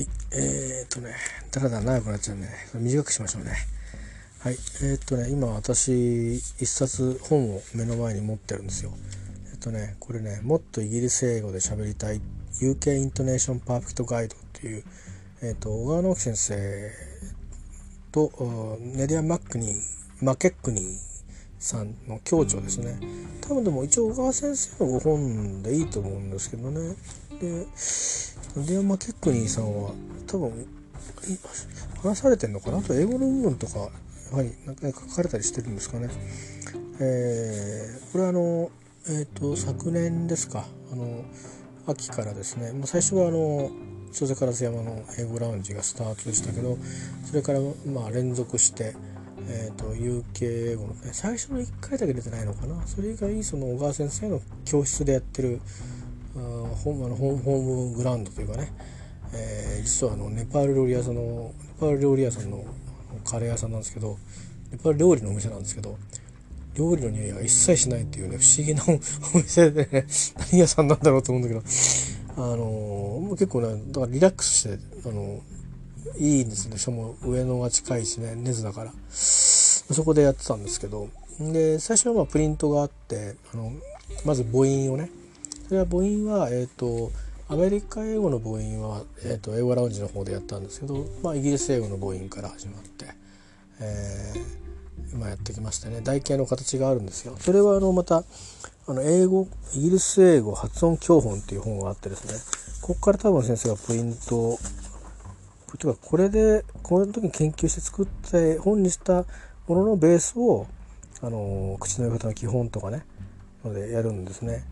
はい、えー、っとね、だらだら長くなっちゃうね。短くしましょうね。はい、えー、っとね、今私一冊本を目の前に持ってるんですよ。え、っとね、これね、もっとイギリス英語で喋りたい UK イントネーションパーフェクトガイドっていう、え、っと小川直樹先生とネディア・マックニー、マケックニーさんの共著ですね。多分でも一応小川先生のご本でいいと思うんですけどね。でデアマ・ケックニーさんは多分話されてんのかな？あと英語の部分とかやはりなんか書かれたりしてるんですかね？えー、これはあの、えーと、昨年ですか？あの秋からですね、まあ、最初はあの小瀬烏山の英語ラウンジがスタートでしたけどそれからまあ連続して、えーと、UK 英語の、ね、最初の1回だけ出てないのかな？それ以外その小川先生の教室でやってるホームホームグラウンドというかね、えー、実はあのネパール料理屋さんのネパール料理屋さんのカレー屋さんなんですけどネパール料理のお店なんですけど料理の匂いが一切しないっていうね不思議なお 店でね何屋さんなんだろうと思うんだけど。あのー、結構ねだからリラックスしてあのいいんですね。しかも上野が近いしね根津だから。そこでやってたんですけど。で最初はまあプリントがあってあのまず母音をねそれは母音は、えーと、アメリカ英語の母音は、えーと、英語ラウンジの方でやったんですけど、まあ、イギリス英語の母音から始まって、えー、ま、やってきましてね台形の形があるんですよ。それはあのまたあの英語イギリス英語発音教本っていう本があってですねここから多分先生がプリントというかこれでこの時に研究して作って本にしたもののベースをあの口の言い方の基本とかねのでやるんですね。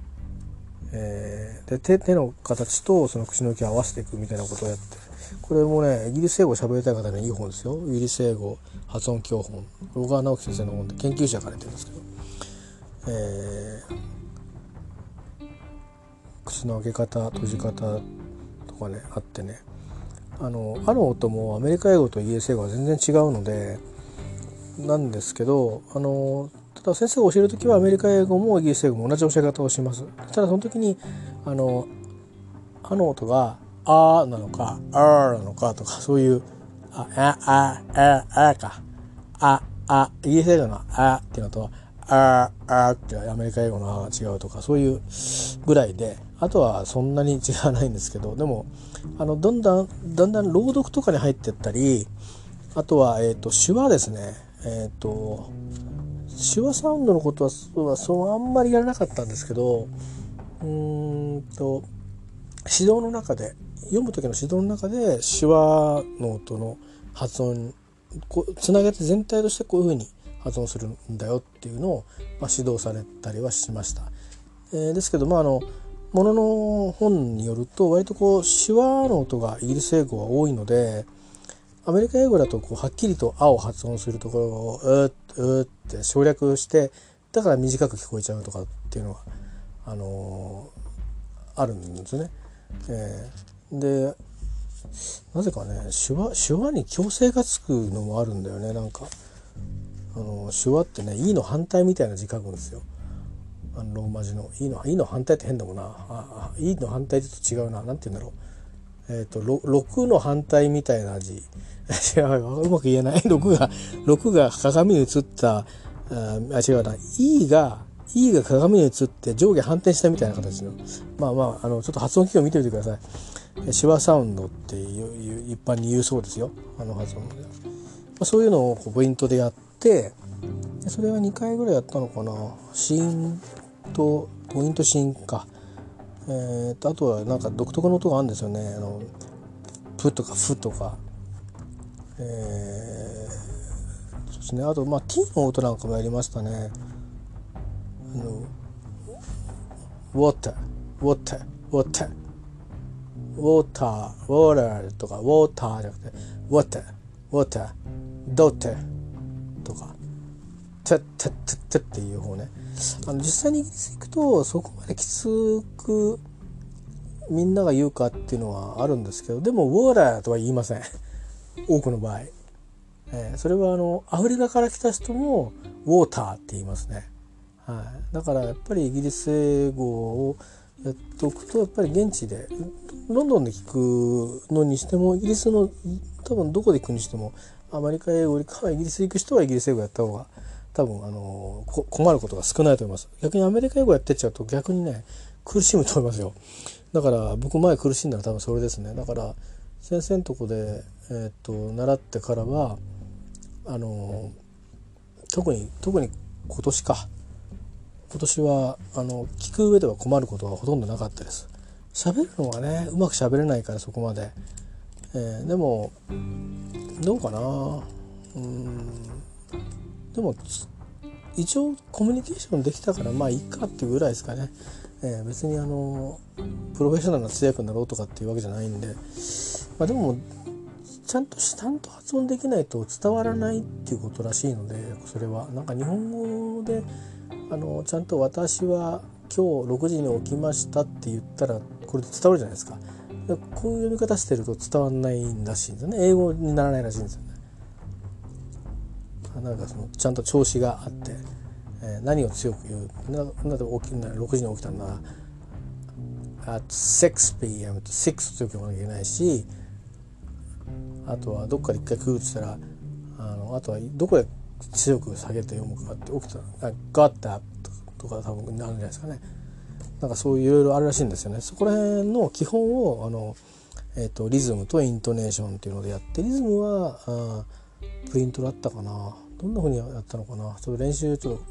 えー、で手手の形とその口の毛を合わせていくみたいなことをやってこれもねイギリス英語を喋りたい方にはいい本ですよ。イギリス英語発音教本小川直樹先生の本で研究者から言ってるんですけど、えー、口の開け方閉じ方とかねあってね。あのある音もアメリカ英語とイギリス英語は全然違うのでなんですけどあのただ先生が教える時はアメリカ英語もイギリス英語も同じ教え方をします。ただその時にあの「あ」の音が「あ」なのか「あ」なのかとかそういう「あ」「あ」「あ」「あ」か「あ」「あ」イギリス英語の「あ」っていうのと「あ」「あ」ってアメリカ英語の「あ」が違うとかそういうぐらいであとはそんなに違わないんですけどでもあのだんだんだんだん朗読とかに入ってったりあとは、えーと、手話ですねえっ、ー、と手話サウンドのことはそうそうあんまりやらなかったんですけどうーんと指導の中で読む時の指導の中で手話の音の発音こつなげて全体としてこういうふうに発音するんだよっていうのを、まあ、指導されたりはしました。えー、ですけどまああのものの本によると割とこう手話の音がイギリス英語は多いのでアメリカ英語だとこうはっきりと「あ」を発音するところを「う」うって省略してだから短く聞こえちゃうとかっていうのはあのー、あるんですね。えー、でなぜかね手話手話に強制がつくのもあるんだよね。なんかあの手話ってね「い」の反対みたいな字書くんですよ。あのローマ字の「い」の「い」の反対って変だもんな「ああい」の反対ってと違うな。何て言うんだろう。えっ、ー、と6の反対みたいな字 違ううまく言えない。6が、6が鏡に映った、あ違うな。E が、E が鏡に映って上下反転したみたいな形の。まあまあ、あの、ちょっと発音機を見てみてください。手話サウンドっていう一般に言うそうですよ。あの発音で。まあ、そういうのをこうポイントでやって、それは2回ぐらいやったのかな。シーンと、ポイントシーンか。えー、とあとはなんか独特の音があるんですよね。あのプとかフとか。えー、そうですね。あとまあ T の音なんかもやりましたね。あの water water water water water とか water じゃなくて water water daughter とか。てってってってっていう方ね。あの実際にイギリス行くとそこまできつくみんなが言うかっていうのはあるんですけどでもウォーラーとは言いません。多くの場合、えー、それはあのアフリカから来た人もウォーターって言いますね、はい、だからやっぱりイギリス英語をやっておくとやっぱり現地でロンドンで聞くのにしてもイギリスの多分どこで行くにしてもアメリカ英語よりかイギリス行く人はイギリス英語やった方が多分あの困ることが少ないと思います。逆にアメリカ英語やってっちゃうと逆にね苦しむと思いますよ。だから僕前苦しんだのは多分それですね。だから先生のとこで、えー、っと習ってからはあの特に特に今年か。今年はあの聞く上では困ることはほとんどなかったです。喋るのがねうまく喋れないからそこまで、えー、でもどうかな。うん。でも一応コミュニケーションできたからまあいいかっていうぐらいですかね、えー、別にあのプロフェッショナルな通訳になろうとかっていうわけじゃないんで。まあでもちゃんとちゃんと発音できないと伝わらないっていうことらしいのでそれは。なんか日本語であのちゃんと私は今日6時に起きましたって言ったらこれで伝わるじゃないですか。こういう読み方してると伝わんないらしいんですよね。英語にならないらしいんですよ。なんかそのちゃんと調子があって、えー、何を強く言う？なな起きな6時に起きたんなら at 6pm と6強く読まなきゃいけないしあとはどっかで一回食うって言ったらあのあとはどこで強く下げて読むかって起きたら「got that」とか多分なるんじゃないですかね。なんかそういういろいろあるらしいんですよね。そこら辺の基本をあの、えーと、リズムとイントネーションっていうのでやってリズムはあプリントだったかなどんな風にやったのかなちょっと練習ちょっと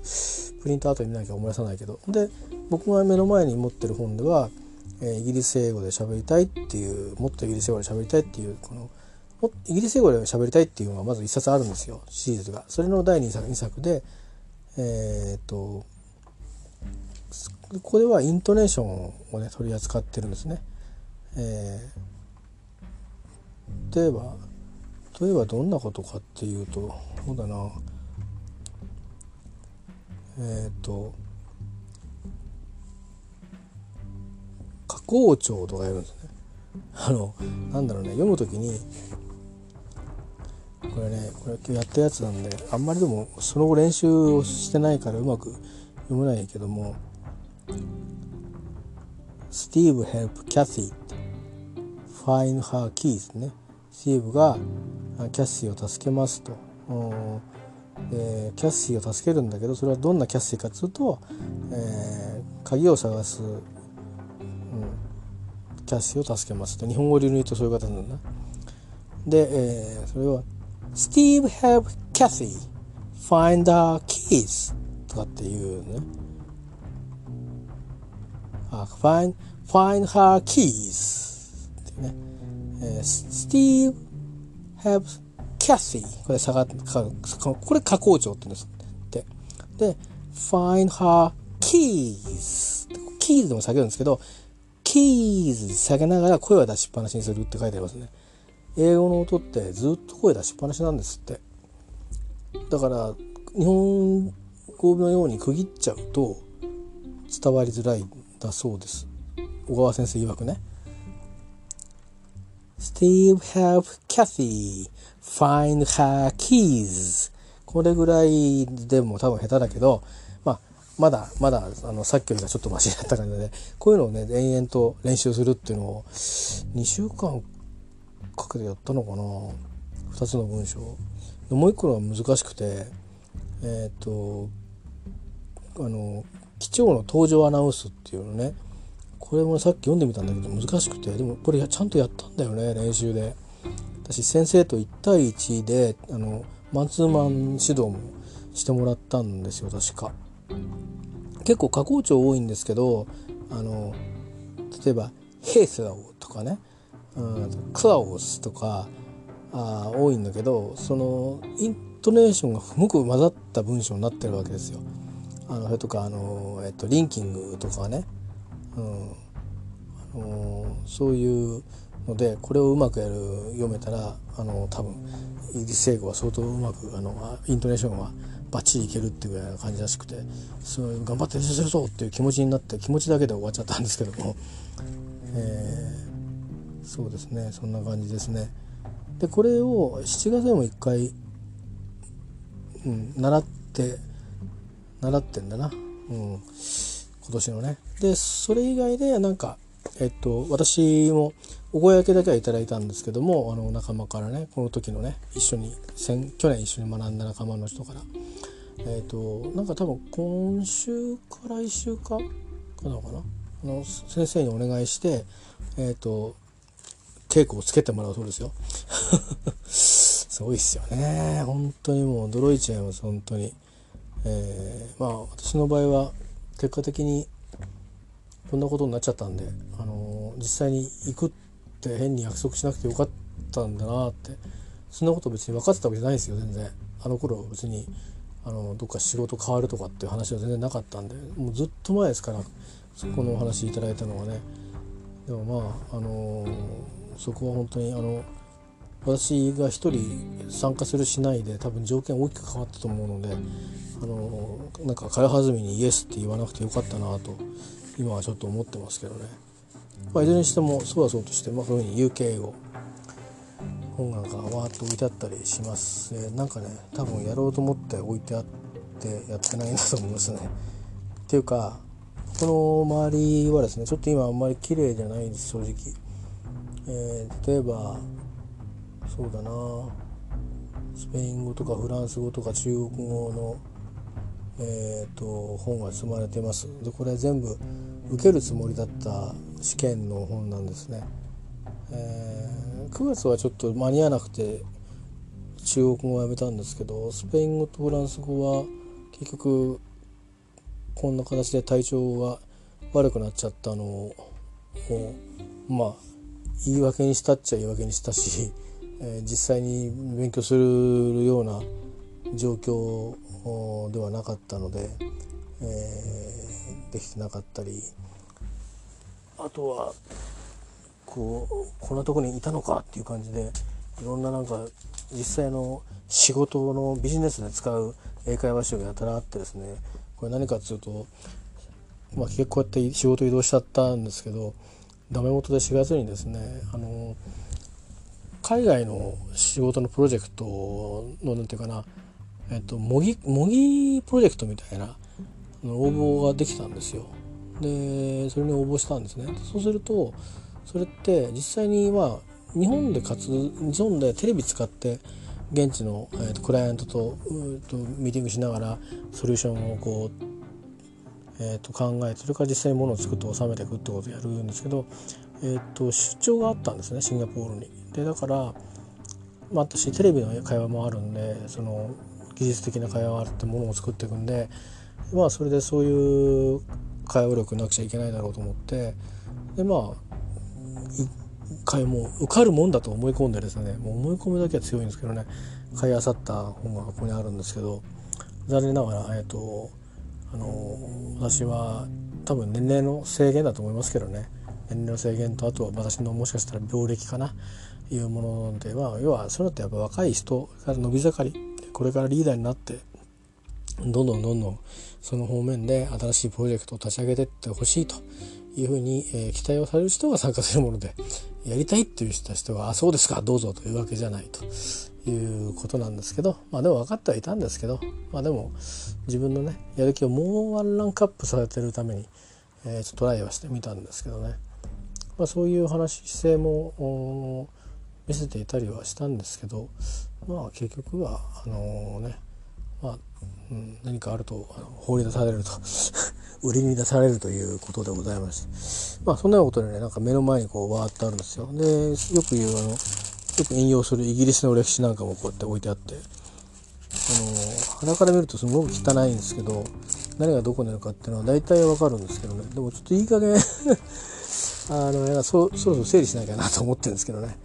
プリント後に見なきゃ思い出さないけどで僕が目の前に持ってる本では、えー、イギリス英語で喋りたいっていうもっとイギリス英語で喋りたいっていうこのイギリス英語で喋りたいっていうのがまず一冊あるんですよシリーズが。それの第2作 ,2 作でえー、っとここではイントネーションをね取り扱ってるんですね。えー、例えば例えばどんなことかっていうとそうだな。えっ、ー、と加工長とかやるんですね。あのなんだろうね。読む時にこれねこれ今日やったやつなんであんまりでもその後練習をしてないからうまく読めないけども Steve help Kathy find her keys ね。スティーブがキャッシーを助けますと、でキャッシーを助けるんだけどそれはどんなキャッシーかというと、えー、鍵を探す、うん、キャッシーを助けますと日本語流に言うとそういう形なんだで、えー、それは Steve help Kathy find her keys とかっていうね。あ find, find her keys ってね、えー、Steve helps Kathy これ下がこれ加工長って言うんですって。で find her keys キーズでも下げるんですけどキーズ下げながら声は出しっぱなしにするって書いてありますね。英語の音ってずっと声出しっぱなしなんですって。だから日本語のように区切っちゃうと伝わりづらいんだそうです。小川先生曰くね。Steve help Kathy find her keys. これぐらいでも多分下手だけど、まあ、まだまだあのさっきよりはちょっとマシだった感じでこういうのをね延々と練習するっていうのを2週間かけてやったのかな。2つの文章。もう一個は難しくてえっ、ー、とあの機長の登場アナウンスっていうのね。これもさっき読んでみたんだけど難しくて。でもこれちゃんとやったんだよね練習で。私先生と1対1であのマンツーマン指導もしてもらったんですよ確か。結構加工長多いんですけどあの例えば「ヘースラオ」とかね「うん、クラオス」とかあ多いんだけどそのイントネーションがすごく混ざった文章になってるわけですよ。あのそれとかあの、えっと、リンキングとかね、うん。あのそういうのでこれをうまくやる読めたらあの多分イギリス英語は相当うまくあのイントネーションはバッチリいけるっていうぐらいな感じらしくてそう頑張って練習するぞっていう気持ちになって気持ちだけで終わっちゃったんですけども、えー、そうですねそんな感じですね。でこれを7月でも一回、うん、習って習ってんだな、うん、今年のね。でそれ以外でなんかえっと私もお声がけだけはいただいたんですけどもあの仲間からねこの時のね一緒に去年一緒に学んだ仲間の人から。えっとなんか多分今週か来週かかなかな？あの先生にお願いしてえっと稽古をつけてもらうそうですよ。すごいっすよね。本当にもう驚いちゃいます本当に。えー、まあ私の場合は結果的にこんなことになっちゃったんで、あの、実際に行くって変に約束しなくてよかったんだなって。そんなこと別に分かってたわけじゃないですよ全然。あの頃別にあのどっか仕事変わるとかっていう話は全然なかったんでもうずっと前ですからそこのお話いただいたのはね。でもまああのー、そこは本当にあの私が一人参加するしないで多分条件大きく変わったと思うのであのなんか軽はずみにイエスって言わなくてよかったなと今はちょっと思ってますけどね、まあ、いずれにしてもそうはそうとして、まあ、こういうふうに UK 英語本なんかわーっと置いてあったりします、えなんかね多分やろうと思って置いてあってやってないんだと思いますね。っていうかこの周りはですねちょっと今あんまり綺麗じゃないんです正直、えー、例えばそうだなスペイン語とかフランス語とか中国語のえーと、本が積まれてます。でこれ全部受けるつもりだった試験の本なんですね、えー、9月はちょっと間に合わなくて中国語をやめたんですけどスペイン語とフランス語は結局こんな形で体調が悪くなっちゃったのをまあ言い訳にしたっちゃ言い訳にしたし、えー、実際に勉強するような状況ではなかったので、えー、できてなかったり。あとはこうこんなとこにいたのかっていう感じでいろんななんか実際の仕事のビジネスで使う英会話集がやたらあってですね。これ何かっていうと、まあ、結構こうやって仕事移動しちゃったんですけどダメ元で4月にですねあの海外の仕事のプロジェクトの何て言うかなえっと、模擬模擬プロジェクトみたいな応募ができたんですよ。でそれに応募したんですね。そうするとそれって実際には日本で活日本でテレビ使って現地の、えーと、クライアントととミーティングしながらソリューションをこう、えーと、考えてそれから実際にものを作って収めていくってことをやるんですけど、えーと、と出張があったんですねシンガポールに。でだから、まあ、私テレビの会話もあるんでその技術的な会話があってものを作っていくんでまあそれでそういう会話力なくちゃいけないだろうと思ってでまあ一回もう受かるもんだと思い込んでですねもう思い込むだけは強いんですけどね買いあさった本がここにあるんですけど残念ながら、えっと、あの私は多分年齢の制限だと思いますけどね年齢の制限とあとは私のもしかしたら病歴かないうものでは要はそれってやっぱ若い人から伸び盛りこれからリーダーになってどんどんどんどんその方面で新しいプロジェクトを立ち上げていってほしいというふうに、えー、期待をされる人が参加するものでやりたいっていう人たちは「あそうですかどうぞ」というわけじゃないということなんですけどまあでも分かってはいたんですけどまあでも自分のねやる気をもうワンランクアップされてるために、えー、ちょっとトライはしてみたんですけどね、まあ、そういう話姿勢も見せていたりはしたんですけどまあ結局はあのね、うん、何かあるとあの放り出されると 売りに出されるということでございまして。まあそんなことでねなんか目の前にこうわーってあるんですよ。でよく言うあのよく引用するイギリスの歴史なんかもこうやって置いてあって。あの鼻から見るとすごく汚いんですけど何がどこにあるかっていうのは大体わかるんですけどね。でもちょっといい加減 あのそそろそろ整理しなきゃなと思ってるんですけどね。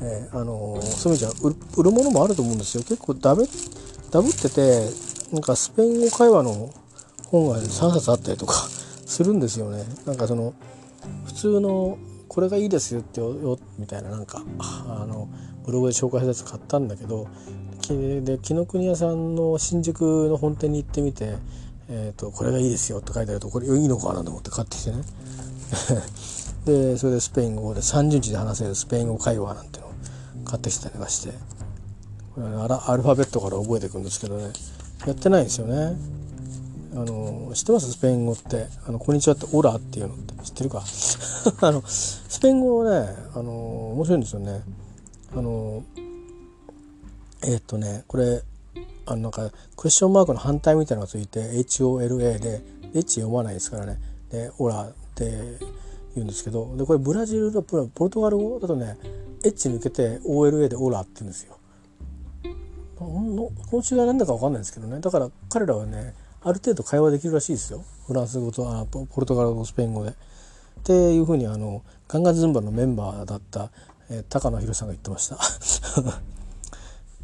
えー、あのそういう意味じゃ売るものもあると思うんですよ。結構ダメダブっててなんかスペイン語会話の本が3冊あったりとかするんですよね。なんかその普通のこれがいいですよってよみたいななんか あのブログで紹介したやつ買ったんだけどで紀ノ国屋さんの新宿の本店に行ってみて、えーと、これがいいですよって書いてあるとこれいいのかなと思って買ってきてね。でそれでスペイン語で30日で話せるスペイン語会話なんてのを買ってきたりとかして。アルファベットから覚えていくんですけどね。やってないんですよね。あの知ってます？スペイン語って。あのこんにちはってオラっていうのって。知ってるか？あのスペイン語ねあの面白いんですよね。あのえー、っとねこれあのなんかクエスチョンマークの反対みたいなのがついて HOLA で H 読まないですからね。でオラって言うんですけどでこれブラジルのポルトガル語だとね H 抜けて OLA でオラって言うんですよ。この違いなんだか分かんないですけどねだから彼らはねある程度会話できるらしいですよフランス語とあポルトガル語スペイン語で。っていうふうにあのガンガンズンバのメンバーだった、えー、高野宏さんが言ってました。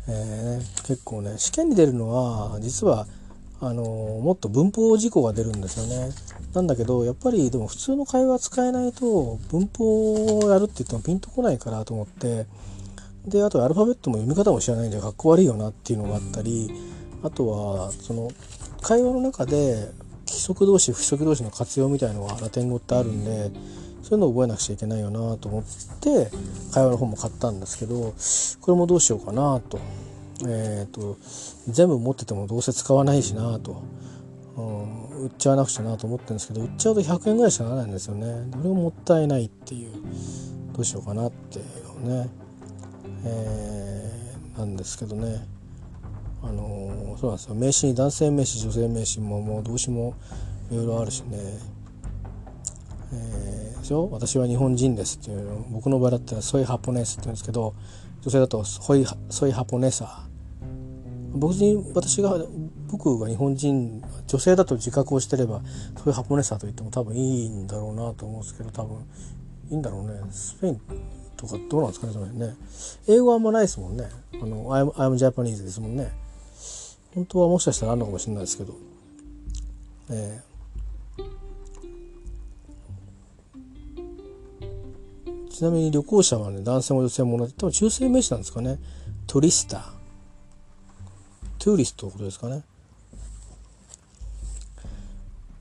えー、結構ね試験に出るのは実はあのもっと文法事項が出るんですよね。なんだけどやっぱりでも普通の会話使えないと文法をやるって言ってもピンとこないからと思ってであとアルファベットも読み方も知らないんでかっこ悪いよなっていうのがあったりあとはその会話の中で規則動詞不規則動詞の活用みたいのがラテン語ってあるんでそういうのを覚えなくちゃいけないよなと思って会話の本も買ったんですけどこれもどうしようかなと,、えーと、全部持っててもどうせ使わないしなと、うん、売っちゃわなくちゃなと思ってるんですけど売っちゃうと100円ぐらいしかならないんですよね。これももったいないっていう。どうしようかなっていうね、え、なんですけどね。あのそうなんですよ。名詞に男性名詞女性名詞ももう動詞もいろいろあるしね。えー、でしょ私は日本人ですっていうの僕の場合だったらソイハポネスって言うんですけど女性だとソイソイハポネサ僕に私が僕が日本人女性だと自覚をしてればそういうハポネサと言っても多分いいんだろうなと思うんですけど多分いいんだろうね。スペインとかどうなんですかねそれね。英語はあんまないですもんね。あの I'm, I'm Japanese ですもんね。本当はもしかしたらあるのかもしれないですけど。えーちなみに旅行者はね男性も女性も同じ。多分中性名詞なんですかね。トリスタトゥーリストのことですかね。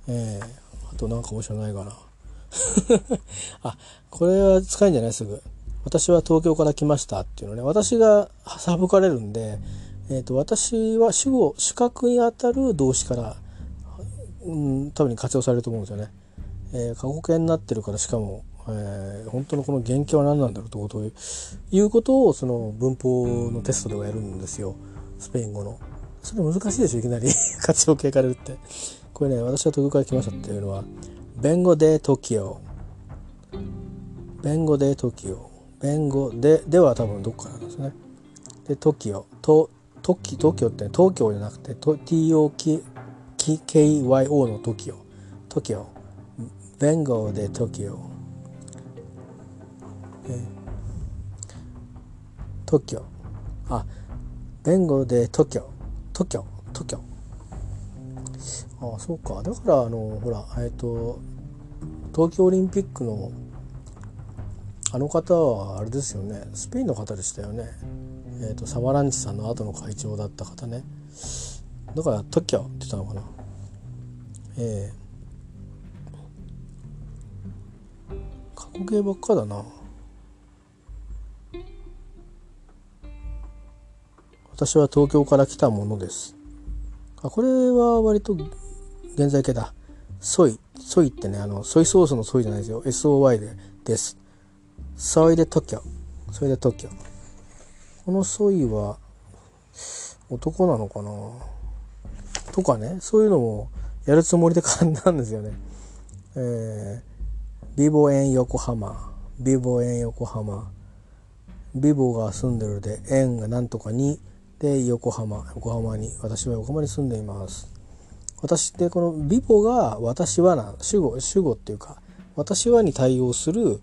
えー、あとなんか面白いないかな。あこれは使えんじゃない？すぐ。私は東京から来ましたっていうのね私が省かれるんで、えーと、私は主語主格にあたる動詞から、うん、多分に活用されると思うんですよね、えー、過去形になってるからしかもえー、本当のこの原型は何なんだろうとこということをその文法のテストではやるんですよ。スペイン語の。それ難しいでしょいきなり。活用形からるって。これね私は東京から来ましたっていうのは「弁護で Tokyo」「弁護で Tokyo」「弁護。で」では多分どっかなんですね。で Tokyo と TOKIO 東京って東京じゃなくて TOKYO の Tokyo Tokyo 弁護で Tokyo え特許あ弁護で特許特許特許あそうか。だからあのほらえっ、ー、と東京オリンピックのあの方はあれですよねスペインの方でしたよねえ、ー、とサマランチさんの後の会長だった方ねだから特許って言ったのかなええー、過去形ばっかだな私は東京から来たものです。あ、これは割と現在形だ。ソイ。ソイってね、あの、ソイソースのソイじゃないですよ。SOY で、です。ソイで特許。それで特許。このソイは男なのかな？とかね、そういうのもやるつもりで買んだんですよね。えー、ビボ園横浜。ビボ園横浜。ビボが住んでるで、園がなんとかに、で横浜横浜に私は横浜に住んでいます私でこのビボが私はな主語主語っていうか私はに対応する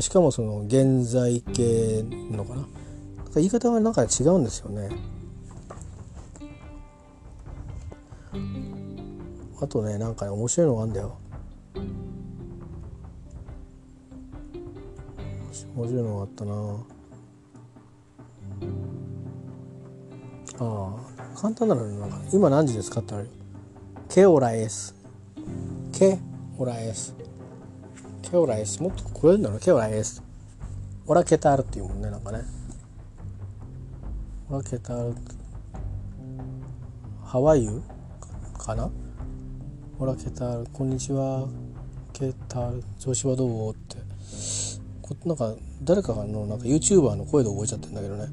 しかもその現在形のかな？言い方がなんか違うんですよね。あとねなんかね面白いのがあるんだよ。面白いのがあったな。ああ簡単なのになんか今何時ですかってある。ケオラエス。ケオラエス。ケオラエスもっと超えるんだろうケオラエスオラケタールっていうもんねなんかね。オラケタールハワイユ？かな「ほらケタールこんにちは。ケタール調子はどう?」って。こなんか誰かのなんか YouTuber の声で覚えちゃってんだけどね。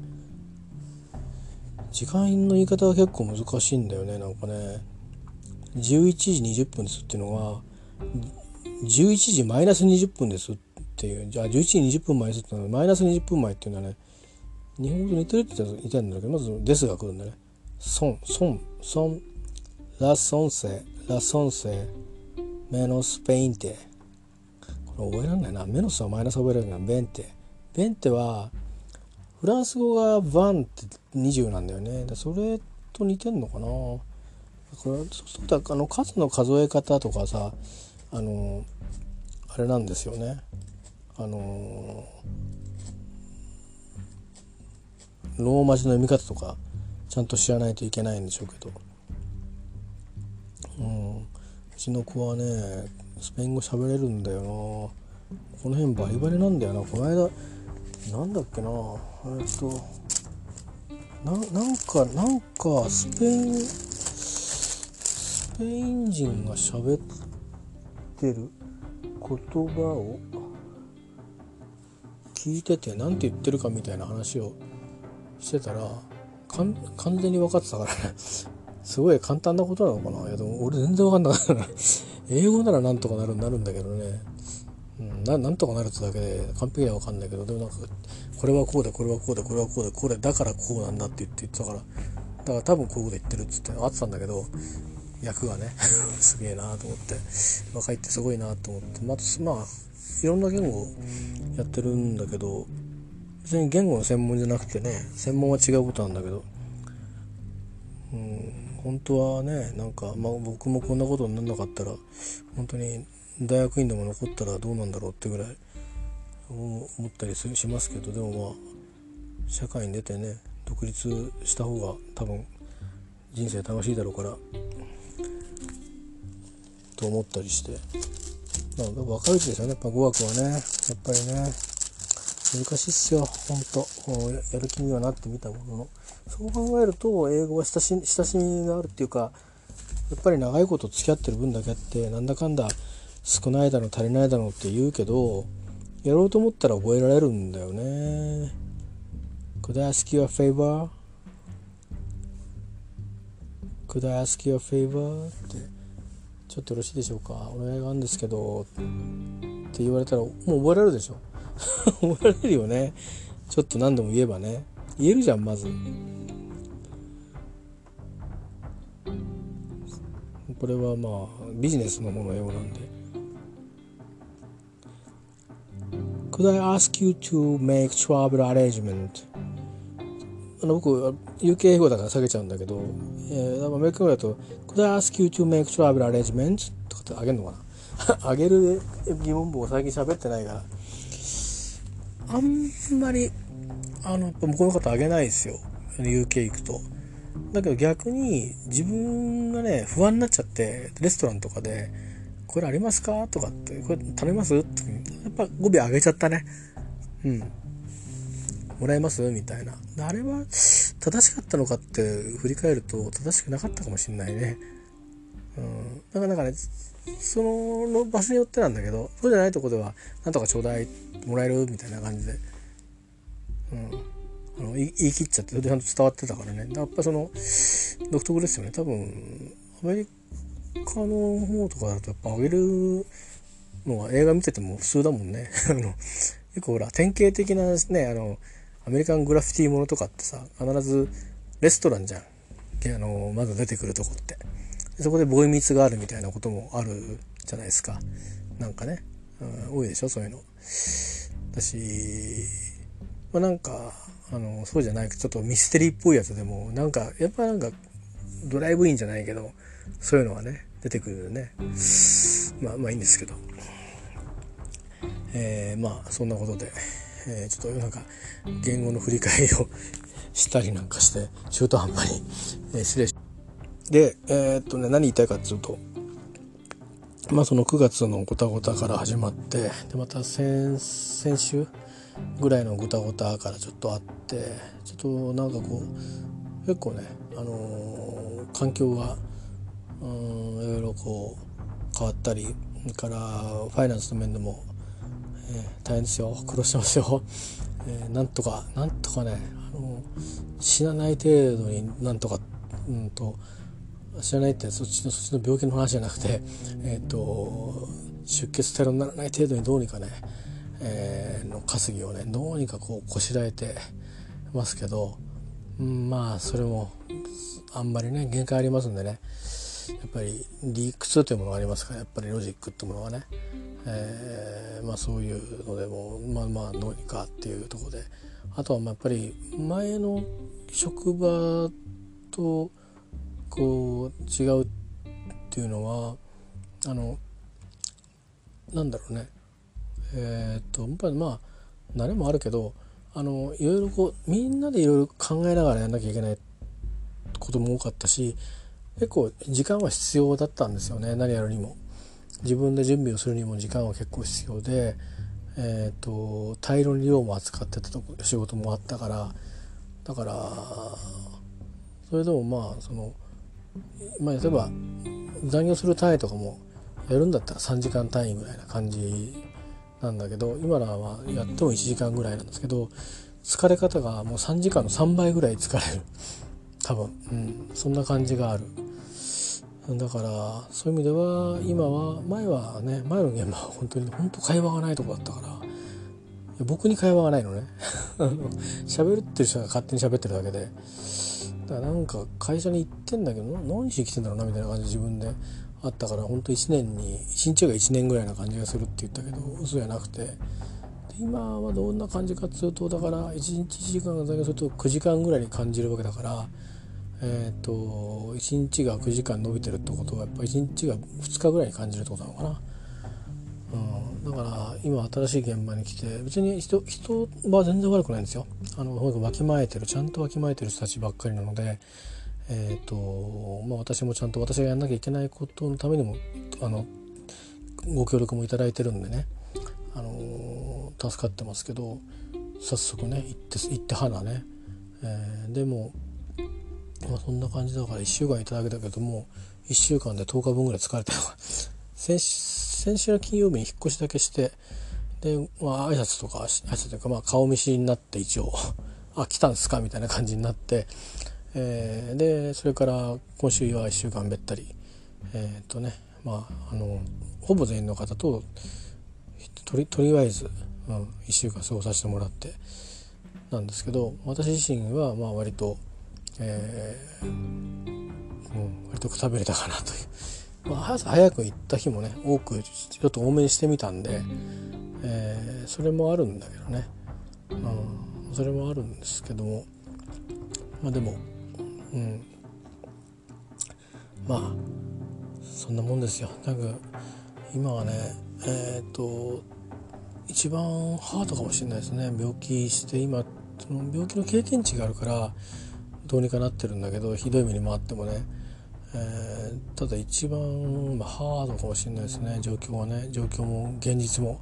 時間の言い方が結構難しいんだよねなんかね。11時20分ですっていうのは11時マイナス20分ですっていうじゃあ11時20分前ですってマイナス20分前っていうのはね日本語と似てるって言ってたんだけどまず「です」が来るんだね。 Son、Son、Son、las once、las once、menos veinte。これ覚えられないな。 menos はマイナス覚えられるけど、 veinte。veinte は、フランス語が vingt って20なんだよね。それと似てんのかな。これそうするとあの数の数え方とかさあのあれなんですよね。あのローマ字の読み方とかちゃんと知らないといけないんでしょうけど、うん、うちの子はねスペイン語喋れるんだよな。この辺バリバリなんだよな。この間なんだっけな。えっとななんかなんかスペインスペイン人が喋ってる言葉を聞いてて何て言ってるかみたいな話をしてたら完全に分かってたからね。すごい簡単なことなのかな。いやでも俺全然分かんなかった 英語ならなんとかなるなるんだけどね、うん、ななんとかなるってだけで完璧には分かんないけど。でもなんかこれはこうでこれはこうでこれはこうでこれだからこうなんだって言って言ってたから。だから多分こういうこと言ってるっつって合ってたんだけど役がね。すげえなと思って。若いってすごいなと思って。ままあいろんな言語やってるんだけど別に言語の専門じゃなくてね専門は違うことなんだけど。うん本当はねなんか、まあ、僕もこんなことになんなかったら本当に大学院でも残ったらどうなんだろうってぐらい思ったりしますけど。でもまあ社会に出てね独立した方が多分人生楽しいだろうからと思ったりして、まあ、若いうちですよね。やっぱ語学はね。やっぱりね。難しいっすよ。ほんとやる気にはなってみたものの。そう考えると英語は親し親しみがあるっていうかやっぱり長いこと付き合ってる分だけあってなんだかんだ少ないだろ足りないだろうって言うけどやろうと思ったら覚えられるんだよね。Could I ask you a favor? Could I ask you a favor? って。ちょっとよろしいでしょうか？お願いがあるんですけどって言われたらもう覚えられるでしょ。覚えられるよね。ちょっと何度も言えばね。言えるじゃんまず。これはまあビジネスのものようなんで。Could I ask you to make travel arrangement? あの僕 UK 英語だから下げちゃうんだけど、えー、アメリカ語だと Could I ask you to make travel arrangements? とかってあげる のかな？あげる疑問文を最近喋ってないからあんまりあの向こうの方あげないですよ UK 行くと。だけど逆に自分がね不安になっちゃってレストランとかで「これありますか?」とかって「これ頼みます?」ってやっぱ語尾上げちゃったねうんもらえます？みたいな。あれは正しかったのかって振り返ると正しくなかったかもしんないね。うん。だからなんかねその場所によってなんだけどそうじゃないとこではなんとかちょうだいもらえるみたいな感じで、うん、あの言い切っちゃってそれでちゃんと伝わってたからね。やっぱその独特ですよね。多分アメリカの方とかだとやっぱあげるのは映画見てても普通だもんね。あの結構ほら典型的なねあのアメリカングラフィティものとかってさ必ずレストランじゃん。あのまず出てくるとこって。そこでボイミツがあるみたいなこともあるじゃないですか。なんかね、うん、多いでしょそういうの。だし、まあ、なんかあのそうじゃないちょっとミステリーっぽいやつでもなんかやっぱなんかドライブインじゃないけどそういうのがね出てくるね。まあまあいいんですけど。えー、まあそんなことで、えー、ちょっとなんか言語の振り返りをしたりなんかして中途半端に、えー、失礼し で、えー、っとね、何言いたいかっていうと、まあその9月のごたごたから始まって、で、また先、先週ぐらいのごたごたからちょっとあって、ちょっとなんかこう、結構ね、あのー、環境が、うん、いろいろこう、変わったりからファイナンスの面でも、えー、大変ですよ。苦労してますよ、えー、なんとかなんとかねあの死なない程度になんとかうんと知らないってそっちのそっちの病気の話じゃなくて、えーと、出血テロにならない程度にどうにかね、えー、の稼ぎをねどうにかこうこしらえてますけど、うん、まあそれもあんまりね限界ありますんでねやっぱり理屈というものがありますからやっぱりロジックっていうものはね、えー、まあそういうのでもまあまあどうにかっていうとこであとはやっぱり前の職場とこう違うっていうのはあのなんだろうねえー、っとやっぱりまあ慣れもあるけどあのいろいろこうみんなでいろいろ考えながらやんなきゃいけないことも多かったし結構時間は必要だったんですよね何やるにも。自分で準備をするにも時間は結構必要で、えーと、大量に量も扱ってたと仕事もあったからだからそれでもまあその、まあ、例えば残業する単位とかもやるんだったら3時間単位ぐらいな感じなんだけど今のはやっても1時間ぐらいなんですけど疲れ方がもう3時間の3倍ぐらい疲れる。多分、うん、そんな感じがある。だからそういう意味では今は前はね前の現場は本当に本当会話がないとこだったから僕に会話がないのね。喋るってる人が勝手に喋ってるだけで。だからなんか会社に行ってんだけど何しに来てんだろうなみたいな感じで自分であったから本当1年に1日が1年ぐらいな感じがするって言ったけど嘘じゃなくて。今はどんな感じかっつうとだから1日1時間残業すると9時間ぐらいに感じるわけだからえっ、ー、と1日が9時間伸びてるってことはやっぱ1日が2日ぐらいに感じるってことなのかな。うん、だから今新しい現場に来て別に人人は全然悪くないんですよ。あのわきまえてるちゃんとわきまえてる人たちばっかりなので、えーとまあ、私もちゃんと私がやんなきゃいけないことのためにもあのご協力も頂いてるんでね、あの、助かってますけど早速ね行って行って花ね、えー、でもまあ、そんな感じだから1週間いただけたけども1週間で10日分ぐらい疲れたのが 先先週の金曜日に引っ越しだけしてでまあ挨拶とか挨拶というかまあ顔見知りになって一応「あ来たんですか?」みたいな感じになって、えー、でそれから今週は1週間べったりえっ、とねまああのほぼ全員の方ととりとりあえず、うん、1週間過ごさせてもらってなんですけど私自身はまあ割と。えー、うん、割とくたびれたかなという、まあ、早く行った日もね多くちょっと多めにしてみたんで、えー、それもあるんだけどね、うん、それもあるんですけども。まあでもうん。まあそんなもんですよ。なんか今はねえっ、ー、と一番ハードかもしれないですね。病気して今その病気の経験値があるからどうにかなってるんだけどひどい目にもあってもね、えー、ただ一番、まあ、ハードかもしれないですね状況はね。状況も現実も、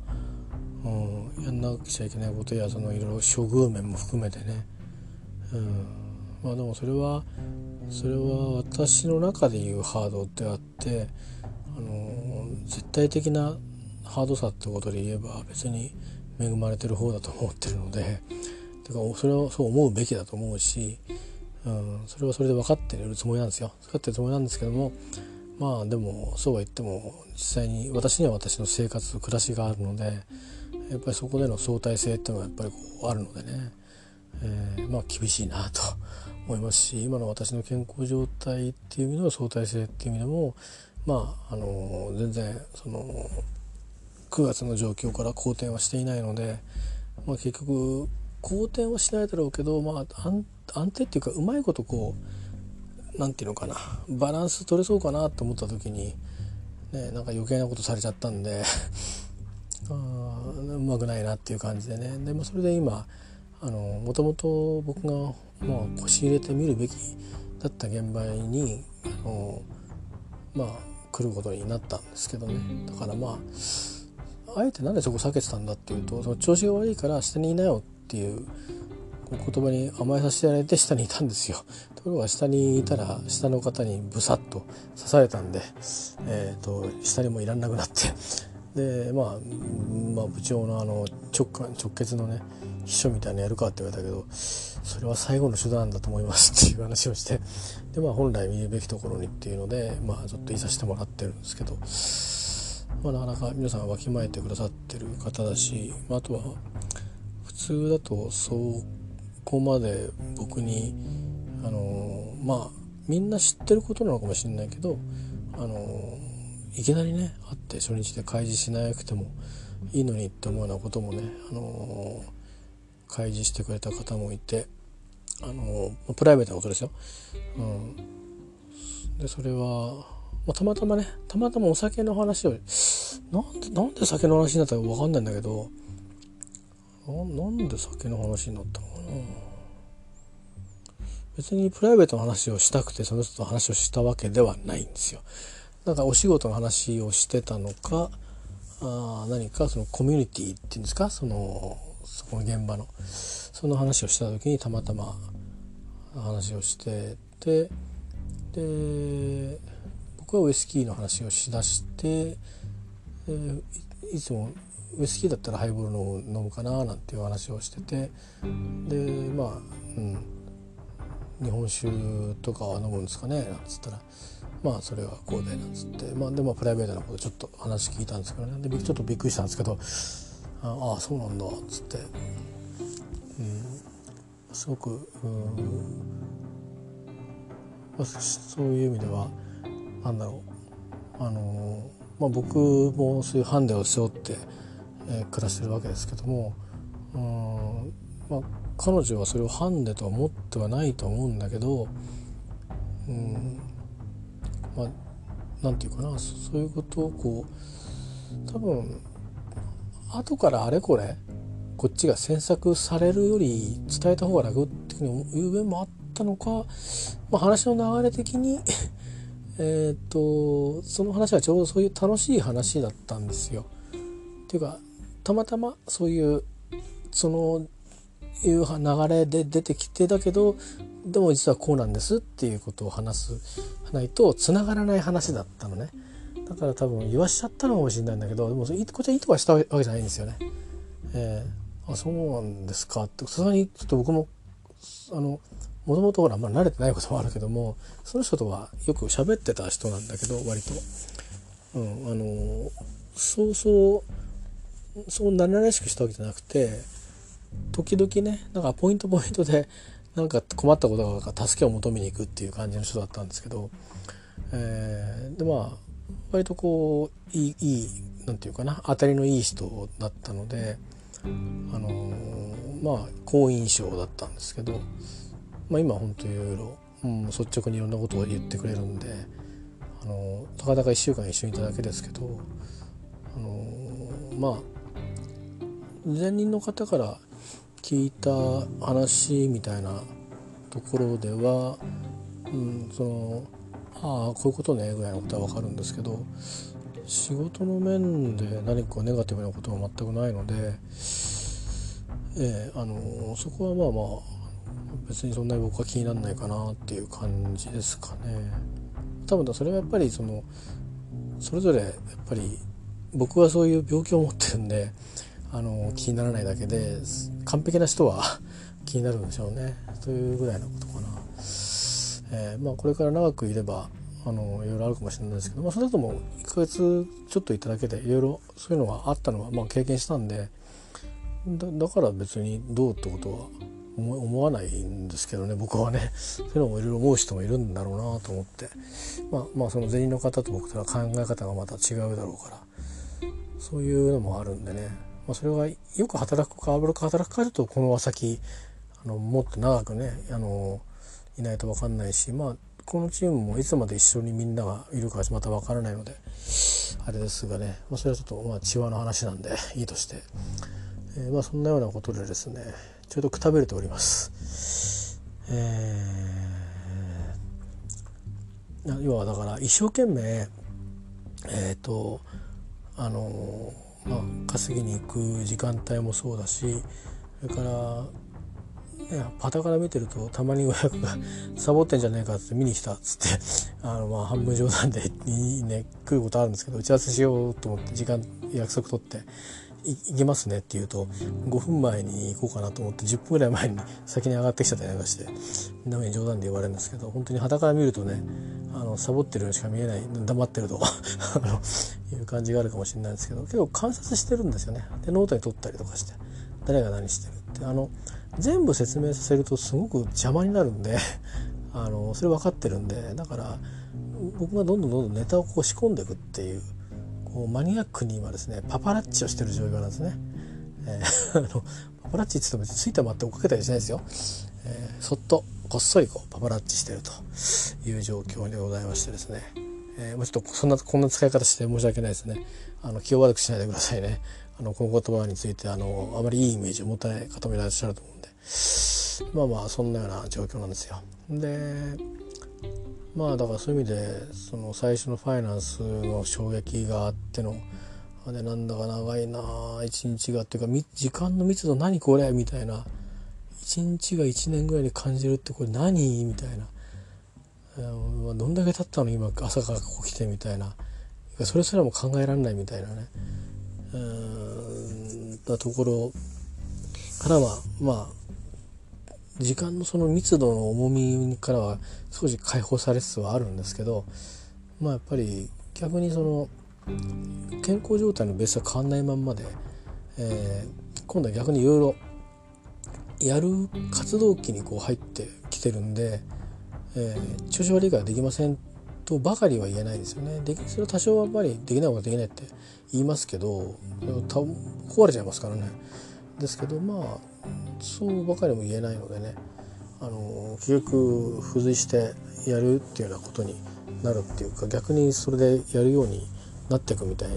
うん、やんなくちゃいけないことやそのいろいろ処遇面も含めてね、うん、まあでもそれはそれは私の中でいうハードであってあの絶対的なハードさってことで言えば別に恵まれてる方だと思ってるのでてかそれはそう思うべきだと思うしうん、それはそれで分かってるつもりなんですよ。分かってるつもりなんですけどもまあでもそうは言っても実際に私には私の生活暮らしがあるのでやっぱりそこでの相対性っていうのはやっぱりこうあるのでね、えー、まあ厳しいなと思いますし今の私の健康状態っていう意味の相対性っていう意味でもまああの全然その9月の状況から好転はしていないので、まあ、結局好転はしないだろうけど、まあ、安安定っていうかうまいことこう何て言うのかなバランス取れそうかなと思った時に、ね、なんか余計なことされちゃったんで あうまくないなっていう感じでね。でもそれで今もともと僕が、まあ、腰入れて見るべきだった現場にあのまあ来ることになったんですけどね。だからまああえてなんでそこ避けてたんだっていうとその調子が悪いから下にいなよっていう言葉に甘えさせてられて下にいたんですよ。ところが下にいたら下の方にブサッと刺されたんで、えーと、下にもいらんなくなって。で、まあ、まあ部長のあの直直結のね秘書みたいなやるかって言われたけどそれは最後の手段だと思いますっていう話をしてでまあ本来見るべきところにっていうのでまあちょっといさせてもらってるんですけど、まあ、なかなか皆さんわきまえてくださってる方だし、まあ、あとは普通だとそうこまで僕にあのまあみんな知ってることなのかもしれないけどあのいきなりね会って初日で開示しなくてもいいのにって思うようなこともねあの開示してくれた方もいてあのプライベートなことですよ。うん、でそれは、まあ、たまたまねたまたまお酒の話をなんでなんで酒の話になったか分かんないんだけどなんで酒の話になったのかな。別にプライベートの話をしたくてその人と話をしたわけではないんですよ。なんかお仕事の話をしてたのかあ何かそのコミュニティっていうんですか？そのそこの現場の。その話をした時にたまたま話をしててで僕はウイスキーの話をしだしていつもウイスキーだったらハイボールの飲むかななんていう話をしててでまあうん。日本酒とかは飲むんですかねなんつったら。まあそれはこうでなんつって。まあでもプライベートなことちょっと話聞いたんですけどね。でちょっとびっくりしたんですけどああそうなんだっつって、うん、すごくうん。そういう意味ではなんだろう。あのまあ僕もそういうハンデを背負って、えー、暮らしてるわけですけどもうんまあ彼女はそれをハンデとは思ってはないと思うんだけどうんまあなんていうかなそういうことをこう多分後からあれこれこっちが詮索されるより伝えた方が楽っていう面もあったのか、まあ、話の流れ的に えっとその話はちょうどそういう楽しい話だったんですよ。っていうかたまたまそういうそのいう流れで出てきてだけどでも実はこうなんですっていうことを話すないとつながらない話だったのね。だから多分言わしちゃったのかもしれないんだけどでもこっちは意図はしたわけじゃないんですよね。えー、あそうなんですかってさすがにちょっと僕もあのもともとほら、まあ、慣れてないこともあるけどもその人とはよく喋ってた人なんだけど割と。うん、あのそうそうそうならしくしたわけじゃなくて時々ねなんかポイントポイントで なんか困ったことが助けを求めに行くっていう感じの人だったんですけど、えー、でまあ割とこういいいいなんていうかな当たりのいい人だったのであのー、まあ好印象だったんですけど、まあ、今本当いろいろ、うん、率直にいろんなことを言ってくれるんで、あのー、たかだか1週間一緒にいただけですけど、あのー、まあ前任の方から聞いた話みたいなところでは、うん、そのああこういうことねぐらいのことは分かるんですけど仕事の面で何かネガティブなことは全くないので、えー、あのそこはまあまあ別にそんなに僕は気にならないかなっていう感じですかね。多分それはやっぱりそのそれぞれやっぱり僕はそういう病気を持ってるんであの気にならないだけで完璧な人は 気になるんでしょうね。というぐらいのことかな。えー、まあ、これから長くいればあのいろいろあるかもしれないですけど、まあ、それだともう1ヶ月ちょっといただけでいろいろそういうのがあったのは、まあ、経験したんでだから別にどうってことは思わないんですけどね僕はね。そういうのもいろいろ思う人もいるんだろうなと思って。まあまあその銭の方と僕とは考え方がまた違うだろうからそういうのもあるんでね、まあ、それがよく働くか悪く働くかちょっとこの先あのもっと長くねあのいないと分かんないしまあこのチームもいつまで一緒にみんながいるかまた分からないのであれですがね、まあ、それはちょっとまあ血話の話なんでいいとして、えー、まあそんなようなことでですねちょうどくたびれております。えー、要はだから一生懸命えっ、ー、とあのまあ稼ぎに行く時間帯もそうだしそれからパタから見てるとたまに親子が「サボってんじゃねえか」って見に来たっつってあのまあ半分冗談でね来ることあるんですけど打ち合わせしようと思って時間約束取って行きますねって言うと5分前に行こうかなと思って10分ぐらい前に先に上がってきちゃったりなんかしてみんなに冗談で言われるんですけど本当に肌から見るとねあのサボってるようにしか見えない黙ってると いう感じがあるかもしれないんですけど結構観察してるんですよね。でノートに取ったりとかして誰が何してるって。あの全部説明させるとすごく邪魔になるんであのそれ分かってるんでだから僕がどんどんどんどんネタをこう仕込んでいくっていうこうマニアックに今ですねパパラッチをしてる状況なんですね。えー、あのパパラッチって言ってもついたまって追っかけたりしないですよ。えー、そっとこっそりこうパパラッチしてるという状況でございましてですね。えー、もうちょっとそんなこんな使い方して申し訳ないですね。あの気を悪くしないでくださいね。あのこの言葉についてあのあまりいいイメージを持たない方もいらっしゃると思うんでまあまあそんなような状況なんですよ。でまあだからそういう意味でその最初のファイナンスの衝撃があってのでなんだか長いな一日がっていうか時間の密度何これみたいな一日が1年ぐらいに感じるってこれ何みたいな、えー、どんだけ経ったの今朝からここ来てみたいなそれすらも考えられないみたいなね。うんだところからはまあ時間のその密度の重みからは少し解放されつつはあるんですけどまあやっぱり逆にその健康状態のベースは変わんないまんまで、えー、今度は逆にいろいろやる活動期にこう入ってきてるんで、えー、調子悪いからできませんとばかりは言えないですよね。でそれは多少はやっぱりできないことはできないって言いますけど壊れちゃいますからね。ですけどまあそうばかりも言えないのでねあの結局付随してやるっていうようなことになるっていうか逆にそれでやるようになっていくみたい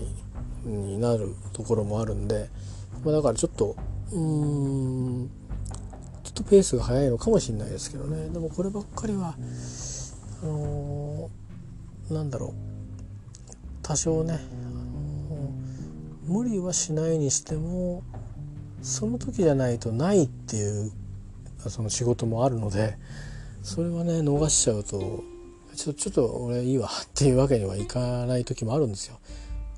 になるところもあるんで、まあ、だからちょっとうんちょっとペースが速いのかもしれないですけどね。でもこればっかりはあのー、なんだろう。多少ね、あのー、無理はしないにしてもその時じゃないとないっていうその仕事もあるのでそれはね逃しちゃうとちょっとちょっと俺いいわっていうわけにはいかない時もあるんですよ。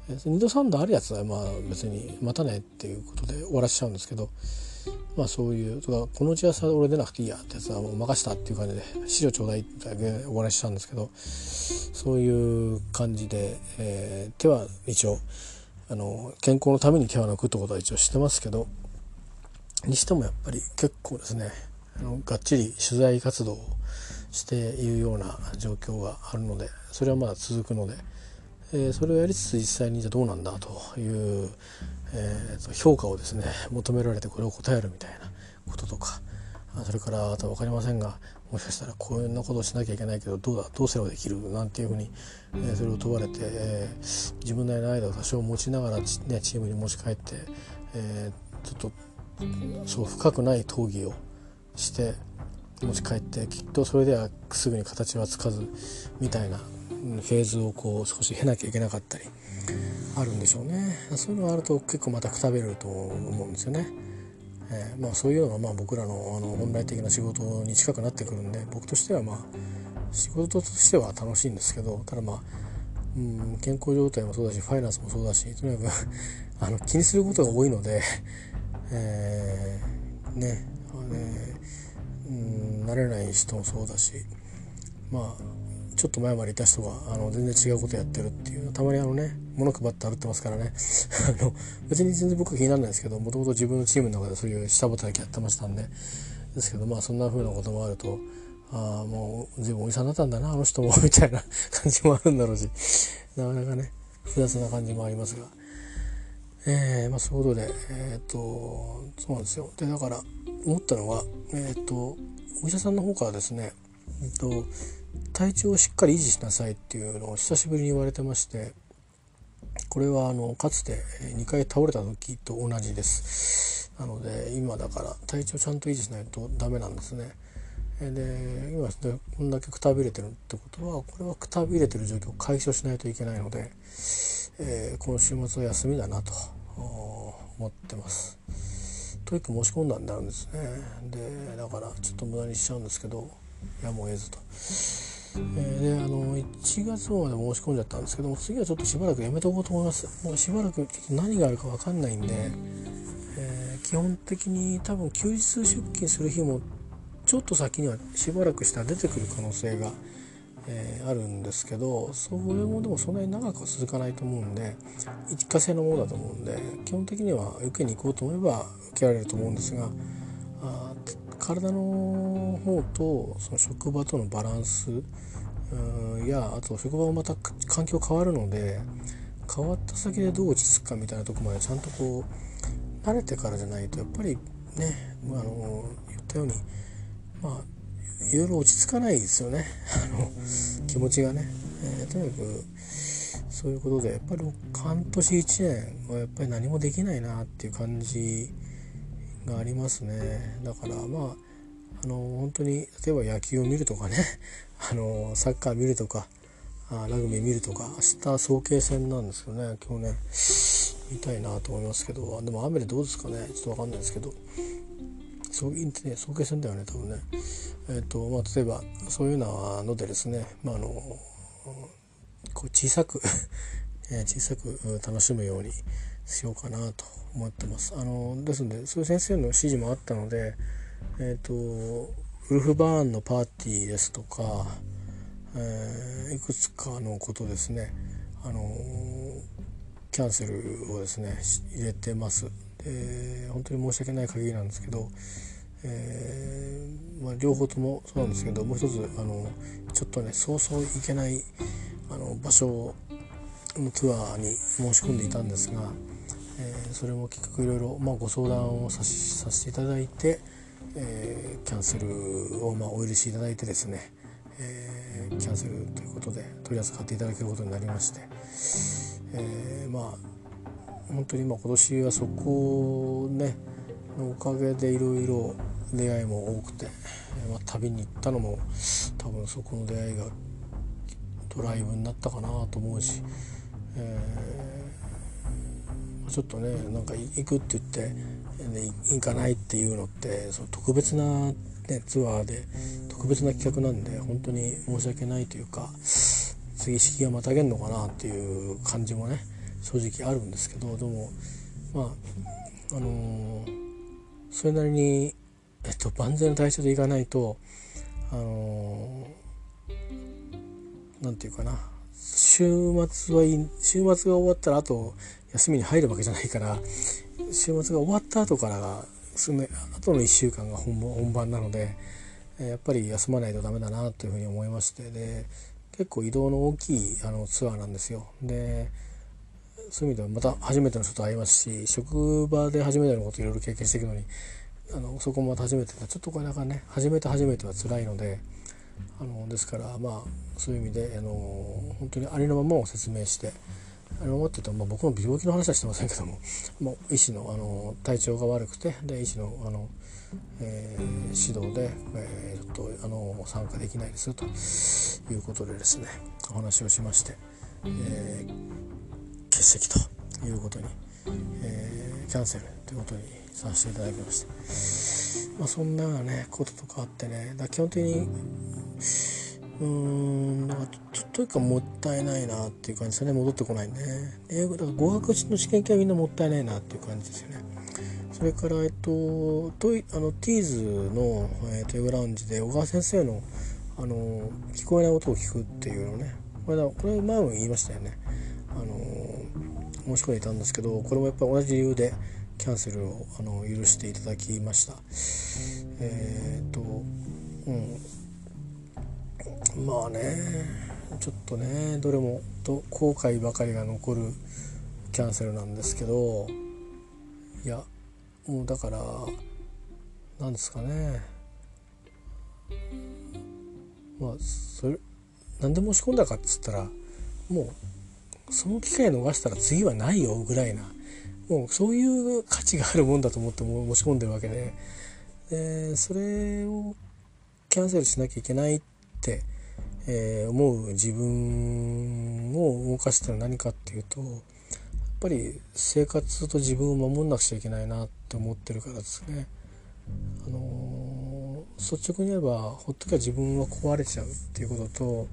2度3度あるやつはまあ別に待たねっていうことで終わらせちゃうんですけどまあそういうとかこの打ち合わせは俺出なくていいやってやつはもう任したっていう感じで資料ちょうだいってだけ終わらせちゃうんですけどそういう感じで、えー、手は一応あの健康のために手は抜くってことは一応してますけどにしてもやっぱり結構ですねあのがっちり取材活動をしているような状況があるのでそれはまだ続くので、えー、それをやりつつ実際にじゃどうなんだという、えー、評価をですね求められてこれを答えるみたいなこととかそれからあと分かりませんがもしかしたらこういうなことをしなきゃいけないけどどうだどうすればできるなんていうふうに、えー、それを問われて、えー、自分なりの間を多少持ちながら、ね、チームに持ち帰って、えー、ちょっとそう深くない討議をして持ち帰ってきっとそれではすぐに形はつかずみたいなフェーズをこう少し経なきゃいけなかったりあるんでしょうねそういうのがあると結構またくたべると思うんですよね。えー、まあ、そういうのがまあ僕らのあの本来的な仕事に近くなってくるんで僕としてはまあ仕事としては楽しいんですけどただまあ、うん、健康状態もそうだしファイナンスもそうだしとにかくあの気にすることが多いのでえー、ねあねうん慣れない人もそうだしまあちょっと前までいた人があの全然違うことやってるっていうたまにあのね物配って歩ってますからね。あの別に全然僕は気にならないですけどもともと自分のチームの中でそういう下働きやってましたんで。ですけどまあそんな風なこともあるとああもう随分おじさんになったんだなあの人もみたいな感じもあるんだろうし。なかなかね複雑な感じもありますが。えー、まあ、そういうことで、えっ、ー、と、そうなんですよ。で、だから、思ったのは、えっ、と、お医者さんの方からですね、えっ、と、体調をしっかり維持しなさいっていうのを久しぶりに言われてまして、これはあのかつて2回倒れた時と同じです。なので今だから体調ちゃんと維持しないとダメなんですね。で今こんだけくたびれてるってことはこれはくたびれてる状況を解消しないといけないので、えー、この週末は休みだなと思ってます。 TOEIC 申し込んだんであるんですねでだからちょっと無駄にしちゃうんですけどやむを得ずと。えー、であの1月まで申し込んじゃったんですけども次はちょっとしばらくやめとこうと思いますもうしばらくちょっと何があるか分かんないんで、えー、基本的に多分休日出勤する日もちょっと先にはしばらくしたら出てくる可能性が、えー、あるんですけどそれもでもそんなに長くは続かないと思うんで一過性のものだと思うんで基本的には受けに行こうと思えば受けられると思うんですがあ体の方とその職場とのバランスやあと職場もまた環境変わるので変わった先でどう落ち着くかみたいなとこまでちゃんとこう慣れてからじゃないとやっぱりねあの言ったようにまあいろいろ落ち着かないですよね。あの気持ちがね、えー、とにかくそういうことでやっぱり半年1年はやっぱり何もできないなっていう感じがありますね。だからまああの本当に例えば野球を見るとかね。あのサッカー見るとかあラグビー見るとか明日早慶戦なんですけどね。今日ね見たいなと思いますけど。でも雨でどうですかね。ちょっと分かんないですけど。そうね早慶戦だよね多分ねえっ、ー、とまあ例えばそういうようなのでですねまああのこう小さく小さく楽しむようにしようかなと思ってます。あのですのでそういう先生の指示もあったので、えーと、ウルフバーンのパーティーですとか、えー、いくつかのことですねあのキャンセルをですね入れてます。で本当に申し訳ない限りなんですけど、えー、まあ、両方ともそうなんですけどもう一つあのちょっとねそうそう行けないあの場所のツアーに申し込んでいたんですが。えー、それも結局いろいろ、まあ、ご相談をささせていただいて、えー、キャンセルを、まあ、お許しいただいてですね、えー、キャンセルということで取り扱っていただけることになりまして、えー、まあ本当にまあ今年はそこねのおかげでいろいろ出会いも多くて、まあ、旅に行ったのも多分そこの出会いがドライブになったかなと思うし、えちょっとねなんか行くって言って、ね、行かないっていうのってその特別な、ね、ツアーで特別な企画なんで本当に申し訳ないというか次式がまたげんのかなっていう感じもね正直あるんですけどでもまああのー、それなりに、えっと、万全の体制でいかないとあのー、なんていうかな週末はいい週末が終わったらあと休みに入るわけじゃないから週末が終わった後からがその後の1週間が本番なのでやっぱり休まないとダメだなというふうに思いましてで結構移動の大きいあのツアーなんですよ。でそういう意味ではまた初めての人と会いますし職場で初めてのこといろいろ経験していくのにあのそこも初めてちょっとこれなかなかね初めて初めては辛いのであのですからまあそういう意味であの本当にありのままを説明して。ありのままって言うと、まあ、僕の病気の話はしてませんけどももう医師のあの体調が悪くてで医師のあの、えー、指導で、えー、ちょっとあの参加できないですよということでですねお話をしまして、えー、欠席ということに、えー、キャンセルということにさせていただきまして、まあ、そんなねこととかあってね。だ基本的にうーんなんかちょっというかもったいないなっていう感じですよね。戻ってこないんでね。英語だから語学の試験系はみんなもったいないなっていう感じですよね。それからえっとトイあのティーズの、えー、と英語ラウンジで小川先生のあの聞こえない音を聞くっていうのね。これだこれ前も言いましたよね。あの申し込んでいたんですけどこれもやっぱり同じ理由でキャンセルをあの許していただきました。えー、っとうん。まあねちょっとねどれもと後悔ばかりが残るキャンセルなんですけどいやもうだからなんですかね。まあそれ何で申し込んだかっつったらもうその機会逃したら次はないよぐらいなもうそういう価値があるもんだと思って申し込んでるわけででそれをキャンセルしなきゃいけないってえー、思う自分を動かしたのは何かっていうとやっぱぱり生活と自分を守んなくちゃいけないなって思ってるからですね。あのー、率直に言えばほっときゃ自分は壊れちゃうっていうことと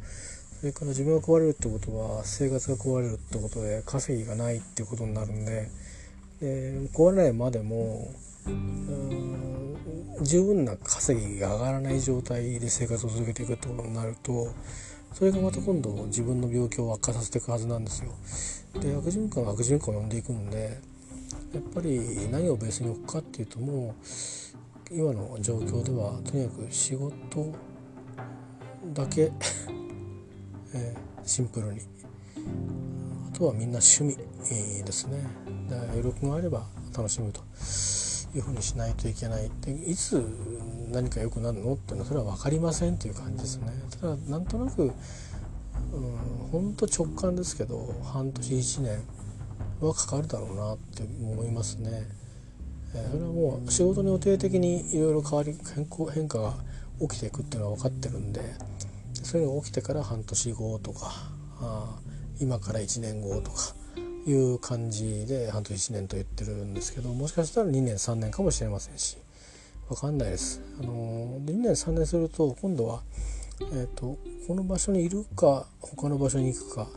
それから自分が壊れるってことは生活が壊れるってことで稼ぎがないってことになるんでで壊れないまでも十分な稼ぎが上がらない状態で生活を続けていくってことになるとそれがまた今度自分の病気を悪化させていくはずなんですよ。で悪循環は悪循環を呼んでいくのでやっぱり何をベースに置くかっていうともう今の状況ではとにかく仕事だけえー、シンプルに。あとはみんな趣味、ですね。で余力があれば楽しむというふうにしないといけない。でいつ何か良くなるのっていうのはそれは分かりませんっていう感じですね。ただなんとなくうん本当直感ですけど半年1年はかかるだろうなって思いますね。えそれはもう仕事に予定的にいろいろ変わり変変化が起きていくっていうのは分かってるんでそういうのが起きてから半年後とかあ今から1年後とかいう感じで半年1年と言ってるんですけどもしかしたら2年3年かもしれませんし。分かんないです。あの2年3年すると今度は、えーと、この場所にいるか他の場所に行くか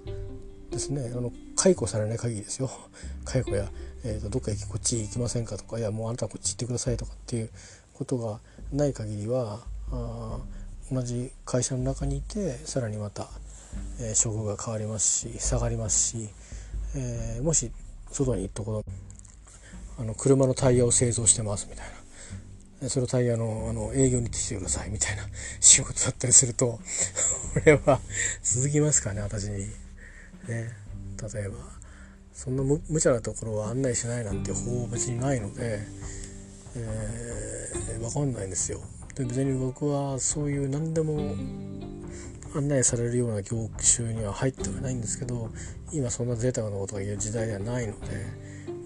ですね。あの解雇されない限りですよ。解雇や、えーと、どっか行こっち行きませんかとかいやもうあなたはこっち行ってくださいとかっていうことがない限りはあ同じ会社の中にいてさらにまた、えー、職が変わりますし下がりますし、えー、もし外に行ったことあの車のタイヤを製造してますみたいなそのタイヤのあの営業に行ってくださいみたいな 仕事だったりすると これは続きますかね私に。ね例えばそんな無無茶なところは案内しないなんて方法別にないので、えー、分かんないんですよ。で別に僕はそういう何でも案内されるような業種には入ってはないんですけど今そんな贅沢なことが言う時代ではないので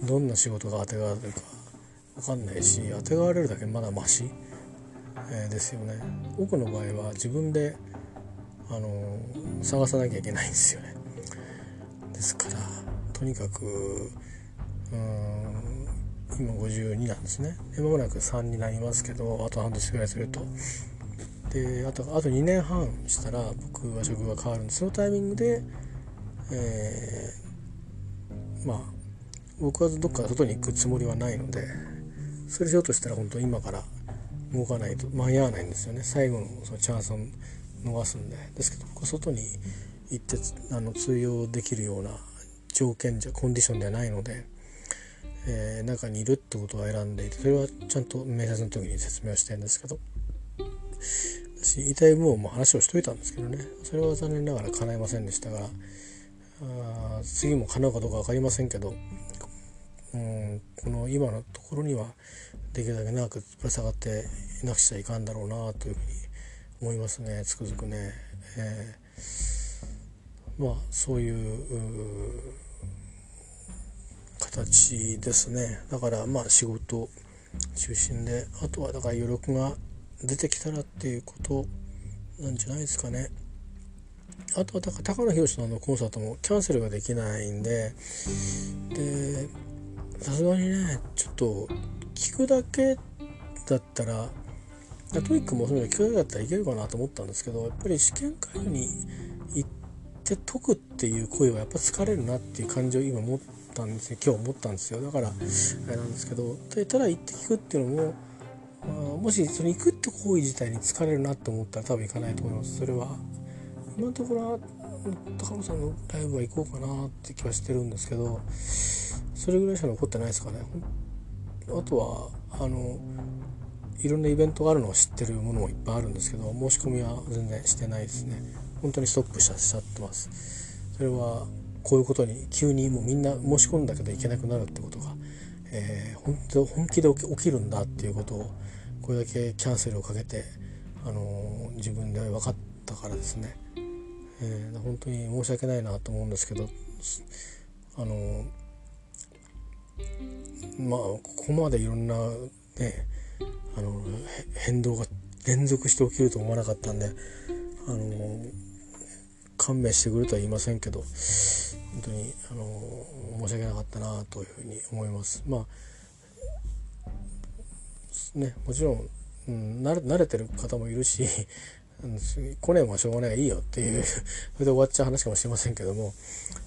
どんな仕事が当てがわれるか分かんないし当てがわれるだけまだマシ、えー、ですよね。多くの場合は自分で、あのー、探さなきゃいけないんですよね。ですからとにかくうん今52なんですね。で間もなく3になりますけどあと半年ぐらいすると。であとあと2年半したら僕は職が変わるんでそのタイミングでえー、まあ僕はどっか外に行くつもりはないのでそれしようとしたら本当今から動かないと間に合わないんですよね。最後のそのチャンスを逃すんで。ですけど外に行ってあの通用できるような条件じゃコンディションではないので。えー、中にいるってことを選んでいてそれはちゃんと面接の時に説明をしてるんですけど私言い部分も話をしといたんですけどねそれは残念ながら叶いませんでしたがあ次も叶うかどうか分かりませんけど、うん、この今のところにはできるだけ長くぶら下がっていなくちゃいかんだろうなというふうに思いますねつくづくね。えー、まあそういう形ですね。だからまあ仕事中心であとはだから余力が出てきたらっていうことなんじゃないですかね。あとはだから高野宏さんのコンサートもキャンセルができないんででさすがにねちょっと聞くだけだったら TOEIC もそういうの聞くだけだったらいけるかなと思ったんですけどやっぱり試験会場に行って解くっていう声はやっぱ疲れるなっていう感じを今持ってったんですよ。今日思ったんですよ。だからあれなんですけどただ行って聞くっていうのも、まあ、もしそれ行くって行為自体に疲れるなって思ったら多分行かないと思います。それは今のところは高野さんのライブは行こうかなって気はしてるんですけどそれぐらいしか残ってないですかね。あとはあのいろんなイベントがあるのを知ってるものもいっぱいあるんですけど申し込みは全然してないですね。本当にストップしちゃってます。それはこういうことに急にもうみんな申し込んだけど行けなくなるってことが、えー、本当本気で起きるんだっていうことをこれだけキャンセルをかけて、あのー、自分で分かったからですね、えー、本当に申し訳ないなと思うんですけど、あのー、まあここまでいろんなねあの変動が連続して起きると思わなかったんで、あの勘弁してくれとは言いませんけど本当にあの申し訳なかったなというふうに思います。まあねもちろん、うん、慣れ慣れてる方もいるし 来ねえもしょうがないいいよっていう それで終わっちゃう話かもしれませんけども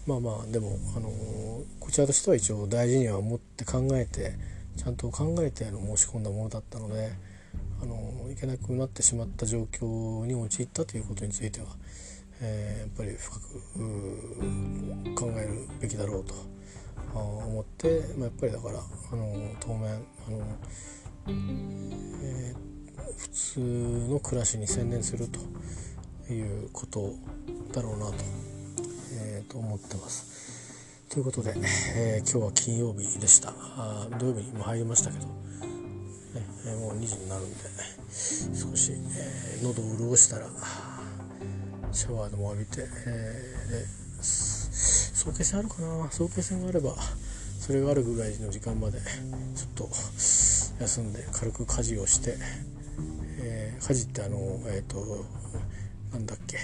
まあまあでも、あのこちらとしては一応大事には思って考えてちゃんと考えてあの申し込んだものだったので、あのいけなくなってしまった状況に陥ったということについては、えー、やっぱり深く考えるべきだろうと思って、まあ、やっぱりだから、あの当面、あのえー普通の暮らしに専念するということだろうなと,、えー、と思ってます。ということで、えー、今日は金曜日でした。土曜日にも入りましたけど、ねえ、もう2時になるんで、少し、えー、喉を潤したらシャワーでも浴びて、えー、早慶戦あるかな？早慶戦があればそれがあるぐらいの時間までちょっと休んで軽く家事をしてえー、家事ってあのえっ、ー、となんだっけ？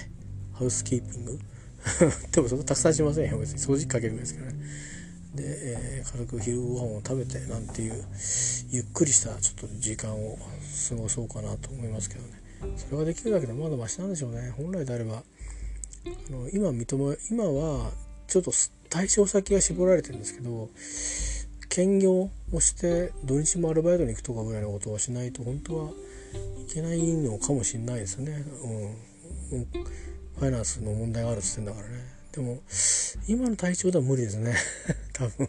ハウスキーピング？でもそこたくさんしませんよ別に。掃除機かけるぐらいですけどね。で、えー、軽く昼ご飯を食べてなんていうゆっくりしたちょっと時間を過ごそうかなと思いますけどね。それができるだけでまだマシなんでしょうね。本来であれば。あの今認め今はちょっと対象先が絞られてるんですけど兼業をして土日もアルバイトに行くとかぐらいのことをしないと本当はいけないのかもしれないですね、うん、ファイナンスの問題があるっつってんだからね。でも今の体調では無理ですね。多分。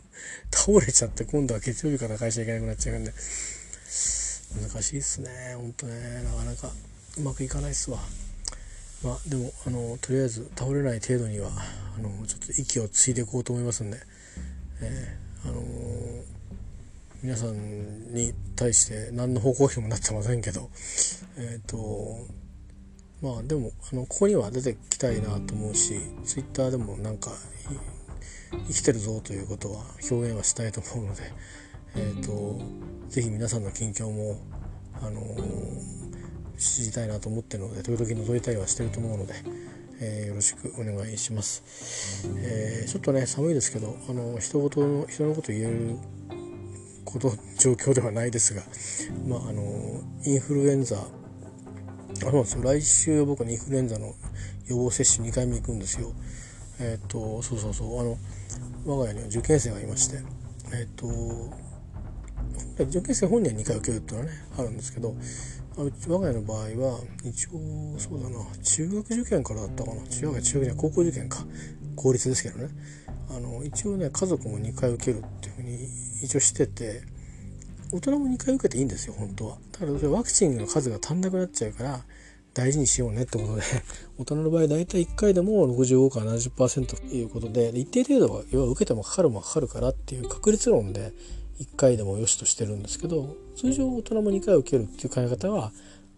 倒れちゃって今度は月曜日から会社行けなくなっちゃうんで。難しいっすね。ほんとね。なかなか。うまくいかないっすわ。まあでもあのとりあえず倒れない程度にはあのちょっと息を継いでいこうと思いますんで、えー、あのー皆さんに対して何の方向にもなってませんけど。えっ、ー、とまあでもあのここには出てきたいなと思うしツイッターでもなんか生きてるぞということは表現はしたいと思うので。えっ、ー、と是非皆さんの近況もあの知りたいなと思ってるので時々覗いたりはしてると思うので、えー、よろしくお願いします、えー、ちょっとね寒いですけどあの人事の人のこと言えること状況ではないですが、まあ、あのインフルエンザあそうです来週僕はインフルエンザの予防接種2回目行くんですよ。えっ、ー、とそうそうそう。あの我が家には受験生がいましてえっ、ー、と受験生本人は2回受けるっていうのはねあるんですけど我が家の場合は一応そうだな。中学受験からだったかな。中学中学じゃ高校受験か。公立ですけどね。あの一応ね家族も2回受けるっていうふうに一応してて大人も2回受けていいんですよ本当は。だからワクチンの数が足んなくなっちゃうから大事にしようねってことで 大人の場合大体1回でも65から70%ということで一定程度は要は受けてもかかるもかかるからっていう確率論で1回でもよしとしてるんですけど通常大人も2回受けるっていう考え方は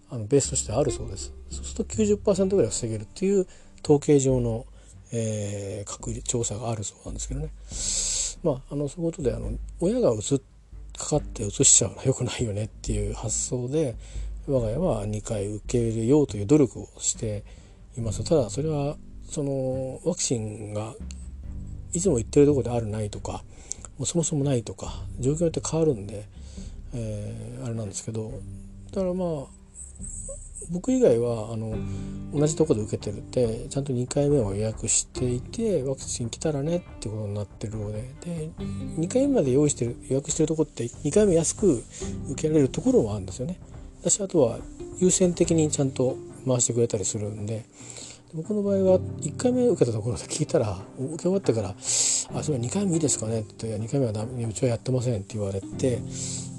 あのベースとしてあるそうです。そうすると90%ぐらい防げるっていう統計上のえー、確調査があるそうなんですけどね。まああのそういうことであの親がうつかかってうつしちゃうのは良くないよねっていう発想で我が家は2回受け入れようという努力をしています。ただそれはそのワクチンがいつも言ってるとこであるないとかもうそもそもないとか状況によって変わるんで、えー、あれなんですけどだからまあ僕以外はあの同じとこで受けてるってちゃんと2回目を予約していてワクチン来たらねってことになってるのでで2回目まで用意してる予約してるとこって2回目安く受けられるところもあるんですよね。私あとは優先的にちゃんと回してくれたりするんで僕の場合は1回目受けたところで聞いたら受け終わってから「あそれ2回目いいですかね?」って言って「2回目はうちはやってません」って言われて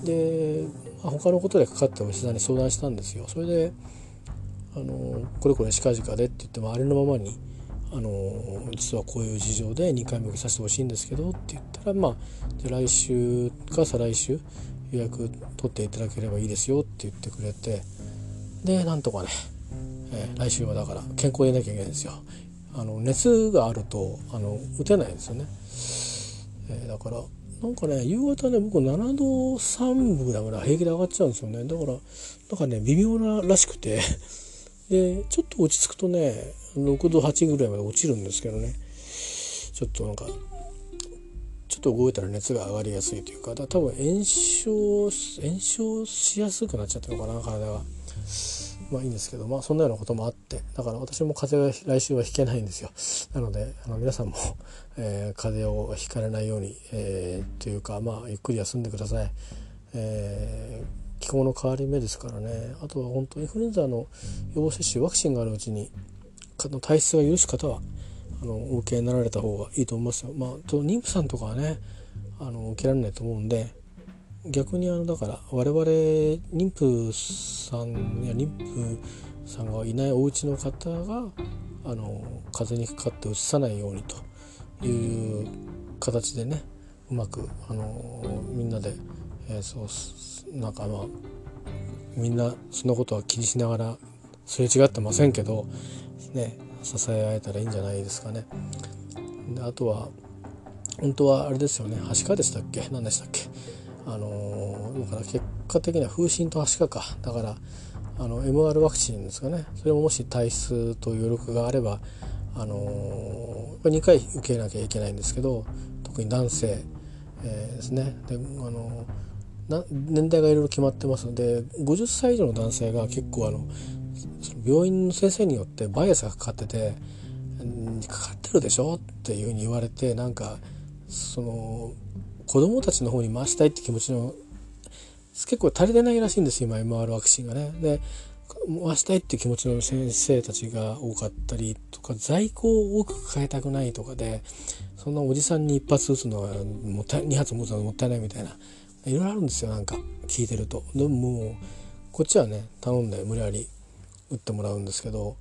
で、まあ、他のことでかかったお医者さんに相談したんですよ。それであのこれこれ近々でって言ってもあれのままにあの実はこういう事情で2回目受けさせてほしいんですけどって言ったらまあじゃ来週か再来週予約取っていただければいいですよって言ってくれてでなんとかね、えー、来週はだから健康でなきゃいけないんですよ。あの熱があるとあの打てないんですよね、えー、だからなんかね夕方ね僕7度3分ぐら平気で上がっちゃうんですよねだからなんかね微妙ならしくて でちょっと落ち着くとね6度8ぐらいまで落ちるんですけどねちょっとなんかちょっと動いたら熱が上がりやすいというかだ多分炎症炎症しやすくなっちゃってるのかな体が。まあいいんですけどまあそんなようなこともあってだから私も風邪は来週はひけないんですよ。なのであの皆さんも、えー、風邪をひかれないように、えー、というかまあゆっくり休んでください、えー、気候の変わり目ですからね。あとは本当インフルエンザの予防接種ワクチンがあるうちにの体質が許す方はあのお受けになられた方がいいと思いますよ。まあ、と妊婦さんとかはねあの受けられないと思うんで逆にあのだから我々妊婦さんや妊婦さんがいないお家の方があの風にかかってうつさないようにという形でねうまくあのみんなで、えー、そうなんかまあみんなそのことは気にしながらすれ違ってませんけどね支え合えたらいいんじゃないですかね。であとは本当はあれですよね。はしかでしたっけ？何でしたっけ？あのだから結果的には風疹とはしかかだからあの MR ワクチンですかねそれももし体質と余力があればあの2回受けなきゃいけないんですけど特に男性、えー、ですねであの年代がいろいろ決まってますので50歳以上の男性が結構あの病院の先生によってバイアスがかかってて「かかってるでしょ?」っていうふうに言われてなんかその子供たちの方に回したいって気持ちの結構足りてないらしいんです今 MR ワクチンがね。で回したいって気持ちの先生たちが多かったりとか在庫を多く抱えたくないとかでそんなおじさんに一発打つのはもったい2発打つのはもったいないみたいないろいろあるんですよなんか聞いてると。でももうこっちはね頼んで無理やり打ってもらうんですけど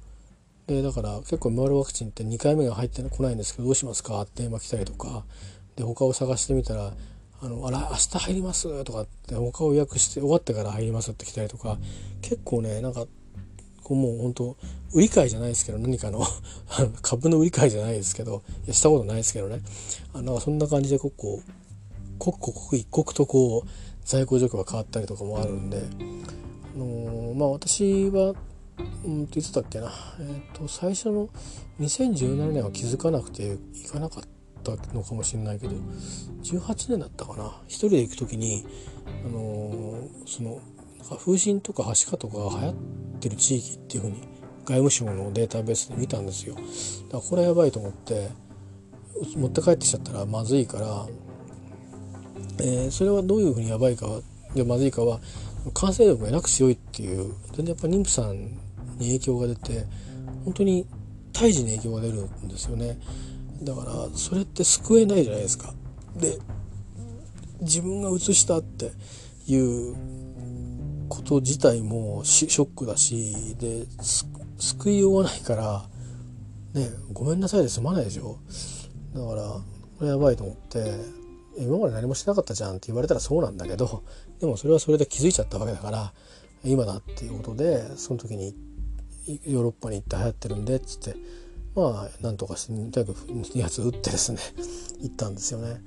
でだから結構 MR ワクチンって2回目が入ってこないんですけどどうしますか？って電話来たりとかで他を探してみたら「あのあら明日入ります」とかって他を予約して終わってから入りますって来たりとか結構ねなんかこうもう本当売り買いじゃないですけど何かの 株の売り買いじゃないですけどいやしたことないですけどね。あのそんな感じでこう刻々一刻とこう在庫状況が変わったりとかもあるんで、あのー、まあ私はうんといつだっけな、えーと、最初の2017年は気づかなくて行かなかった。ったのかもしれないけど18年だったかな一人で行く時に、あのー、その風疹とかはしかとかが流行ってる地域っていうふうに外務省のデータベースで見たんですよ。だからこれはやばいと思って持って帰ってきちゃったらまずいから、えー、それはどういうふうにやばいかでまずいかは感染力がえなく強いっていう全然やっぱ妊婦さんに影響が出て本当に胎児に影響が出るんですよねだからそれって救えないじゃないですか。で自分がうつしたっていうこと自体もショックだしで救いようがないからねごめんなさいで済まないでしょ。だからこれやばいと思って今まで何もしなかったじゃんって言われたらそうなんだけどでもそれはそれで気づいちゃったわけだから今だっていうことでその時にヨーロッパに行って流行ってるんでっつってまあなんとかしてとにかく2発撃ってですね 行ったんですよね。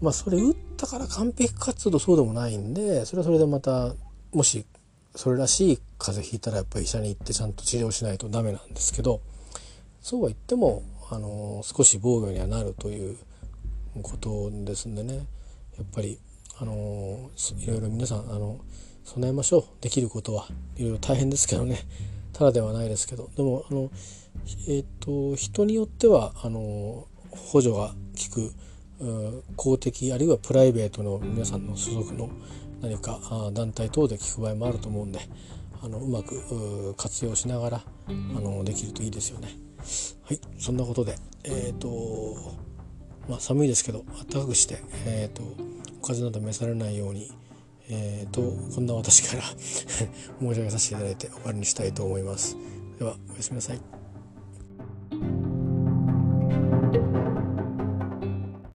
まあそれ撃ったから完璧かっつうとそうでもないんでそれはそれでまたもしそれらしい風邪ひいたらやっぱり医者に行ってちゃんと治療しないとダメなんですけどそうは言ってもあの少し防御にはなるということですんでね。やっぱりあのいろいろ皆さんあの備えましょう。できることは。いろいろ大変ですけどね。ただではないですけど。でもあのえ、ー、と人によってはあの補助が効く公的あるいはプライベートの皆さんの所属の何か団体等で聞く場合もあると思うんであのうまく活用しながらあのできるといいですよね。はいそんなことでえっ、ー、とまあ寒いですけど暖かくしてえっ、ー、とお風邪など召されないようにえーと、こんな私から 申し上げさせていただいて終わりにしたいと思います。ではおやすみなさい。you